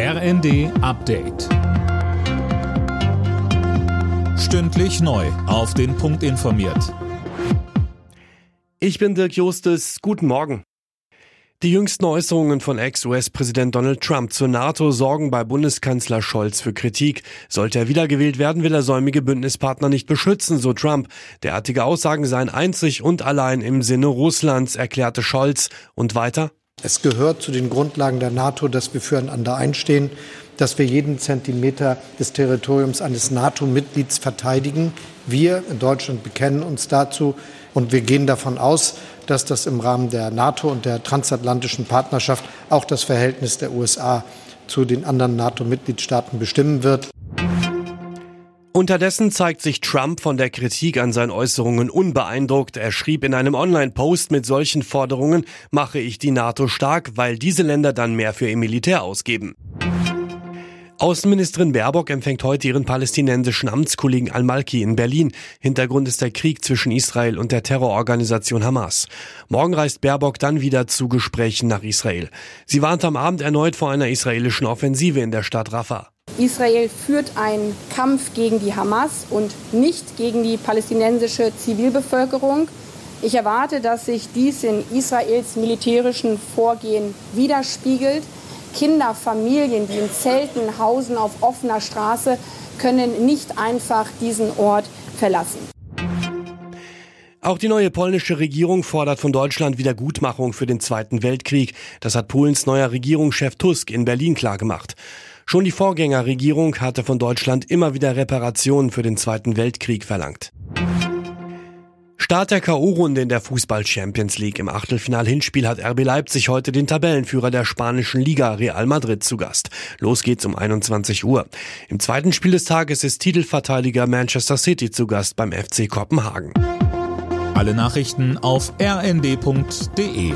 RND Update. Stündlich neu. Auf den Punkt informiert. Ich bin Dirk Justes. Guten Morgen. Die jüngsten Äußerungen von Ex-US-Präsident Donald Trump zur NATO sorgen bei Bundeskanzler Scholz für Kritik. Sollte er wiedergewählt werden, will er säumige Bündnispartner nicht beschützen, so Trump. Derartige Aussagen seien einzig und allein im Sinne Russlands, erklärte Scholz. Und weiter? Es gehört zu den Grundlagen der NATO, dass wir füreinander einstehen, dass wir jeden Zentimeter des Territoriums eines NATO-Mitglieds verteidigen. Wir in Deutschland bekennen uns dazu und wir gehen davon aus, dass das im Rahmen der NATO und der transatlantischen Partnerschaft auch das Verhältnis der USA zu den anderen NATO-Mitgliedstaaten bestimmen wird. Unterdessen zeigt sich Trump von der Kritik an seinen Äußerungen unbeeindruckt. Er schrieb in einem Online-Post, mit solchen Forderungen mache ich die NATO stark, weil diese Länder dann mehr für ihr Militär ausgeben. Außenministerin Baerbock empfängt heute ihren palästinensischen Amtskollegen Al-Malki in Berlin. Hintergrund ist der Krieg zwischen Israel und der Terrororganisation Hamas. Morgen reist Baerbock dann wieder zu Gesprächen nach Israel. Sie warnt am Abend erneut vor einer israelischen Offensive in der Stadt Rafah. Israel führt einen Kampf gegen die Hamas und nicht gegen die palästinensische Zivilbevölkerung. Ich erwarte, dass sich dies in Israels militärischen Vorgehen widerspiegelt. Kinder, Familien, die in Zelten hausen auf offener Straße, können nicht einfach diesen Ort verlassen. Auch die neue polnische Regierung fordert von Deutschland Wiedergutmachung für den Zweiten Weltkrieg. Das hat Polens neuer Regierungschef Tusk in Berlin klargemacht. Schon die Vorgängerregierung hatte von Deutschland immer wieder Reparationen für den Zweiten Weltkrieg verlangt. Start der K.O.-Runde in der Fußball Champions League. Im Achtelfinal-Hinspiel hat RB Leipzig heute den Tabellenführer der spanischen Liga Real Madrid zu Gast. Los geht's um 21 Uhr. Im zweiten Spiel des Tages ist Titelverteidiger Manchester City zu Gast beim FC Kopenhagen. Alle Nachrichten auf rnd.de